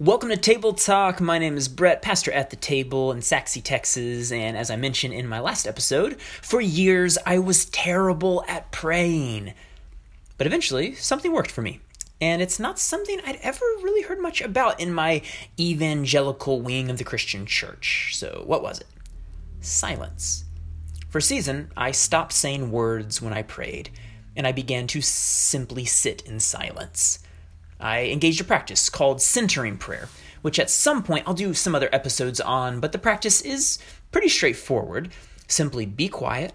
Welcome to Table Talk. My name is Brett, pastor at the table in Sachse, Texas. And as I mentioned in my last episode, for years I was terrible at praying. But eventually, something worked for me. And it's not something I'd ever really heard much about in my evangelical wing of the Christian church. So, what was it? Silence. For a season, I stopped saying words when I prayed, and I began to simply sit in silence. I engaged a practice called centering prayer, which at some point I'll do some other episodes on, but the practice is pretty straightforward. Simply be quiet,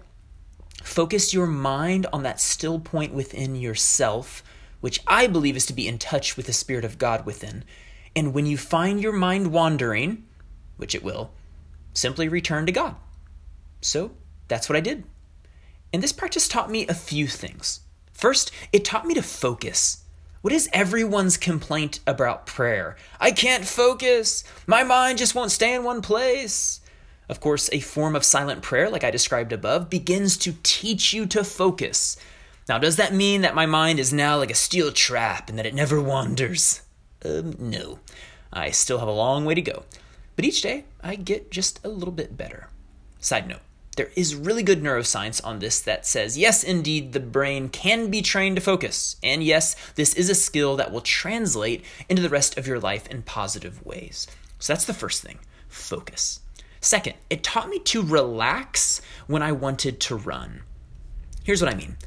focus your mind on that still point within yourself, which I believe is to be in touch with the Spirit of God within. And when you find your mind wandering, which it will, simply return to God. So that's what I did. And this practice taught me a few things. First, it taught me to focus. What is everyone's complaint about prayer? I can't focus. My mind just won't stay in one place. Of course, a form of silent prayer, like I described above, begins to teach you to focus. Now, does that mean that my mind is now like a steel trap and that it never wanders? Um, no. I still have a long way to go. But each day, I get just a little bit better. Side note there is really good neuroscience on this that says yes, indeed, the brain can be trained to focus. And yes, this is a skill that will translate into the rest of your life in positive ways. So that's the first thing focus. Second, it taught me to relax when I wanted to run. Here's what I mean.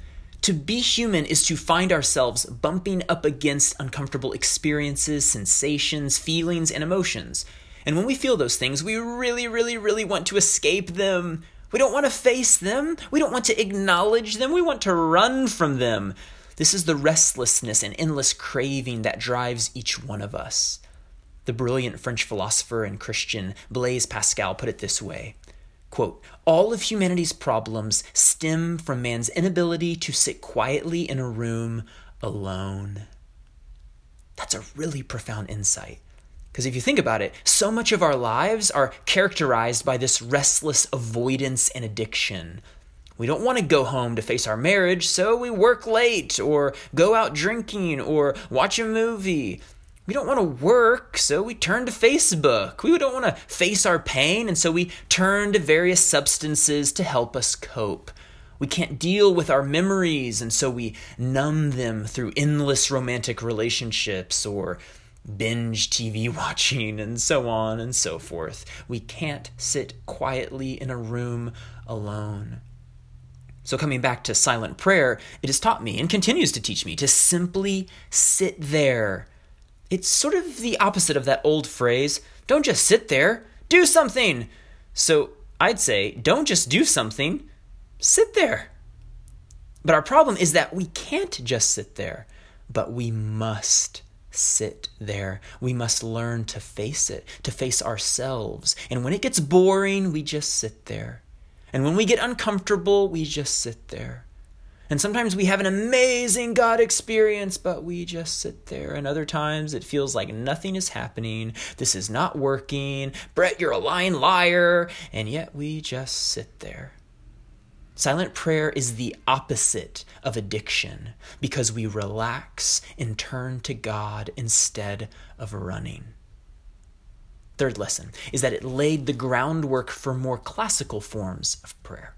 To be human is to find ourselves bumping up against uncomfortable experiences, sensations, feelings, and emotions. And when we feel those things, we really, really, really want to escape them. We don't want to face them. We don't want to acknowledge them. We want to run from them. This is the restlessness and endless craving that drives each one of us. The brilliant French philosopher and Christian Blaise Pascal put it this way quote, All of humanity's problems stem from man's inability to sit quietly in a room alone. That's a really profound insight. Because if you think about it, so much of our lives are characterized by this restless avoidance and addiction. We don't want to go home to face our marriage, so we work late, or go out drinking, or watch a movie. We don't want to work, so we turn to Facebook. We don't want to face our pain, and so we turn to various substances to help us cope. We can't deal with our memories, and so we numb them through endless romantic relationships or binge TV watching, and so on and so forth. We can't sit quietly in a room alone. So, coming back to silent prayer, it has taught me and continues to teach me to simply sit there. It's sort of the opposite of that old phrase don't just sit there, do something. So, I'd say don't just do something, sit there. But our problem is that we can't just sit there, but we must sit there. We must learn to face it, to face ourselves. And when it gets boring, we just sit there. And when we get uncomfortable, we just sit there. And sometimes we have an amazing God experience, but we just sit there. And other times it feels like nothing is happening. This is not working. Brett, you're a lying liar. And yet we just sit there. Silent prayer is the opposite of addiction because we relax and turn to God instead of running. Third lesson is that it laid the groundwork for more classical forms of prayer.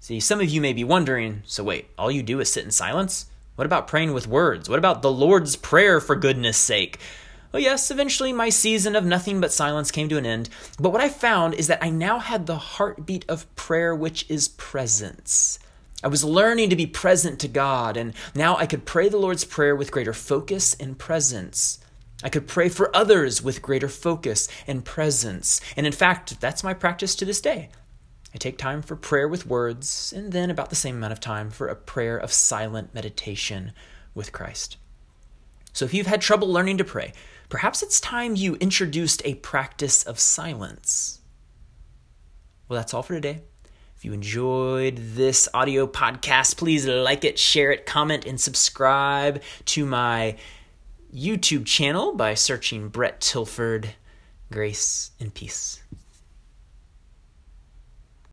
See, some of you may be wondering so, wait, all you do is sit in silence? What about praying with words? What about the Lord's Prayer, for goodness sake? Well, yes, eventually my season of nothing but silence came to an end, but what I found is that I now had the heartbeat of prayer, which is presence. I was learning to be present to God, and now I could pray the Lord's Prayer with greater focus and presence. I could pray for others with greater focus and presence. And in fact, that's my practice to this day. I take time for prayer with words, and then about the same amount of time for a prayer of silent meditation with Christ. So if you've had trouble learning to pray, perhaps it's time you introduced a practice of silence. Well, that's all for today. If you enjoyed this audio podcast, please like it, share it, comment, and subscribe to my YouTube channel by searching Brett Tilford. Grace and peace.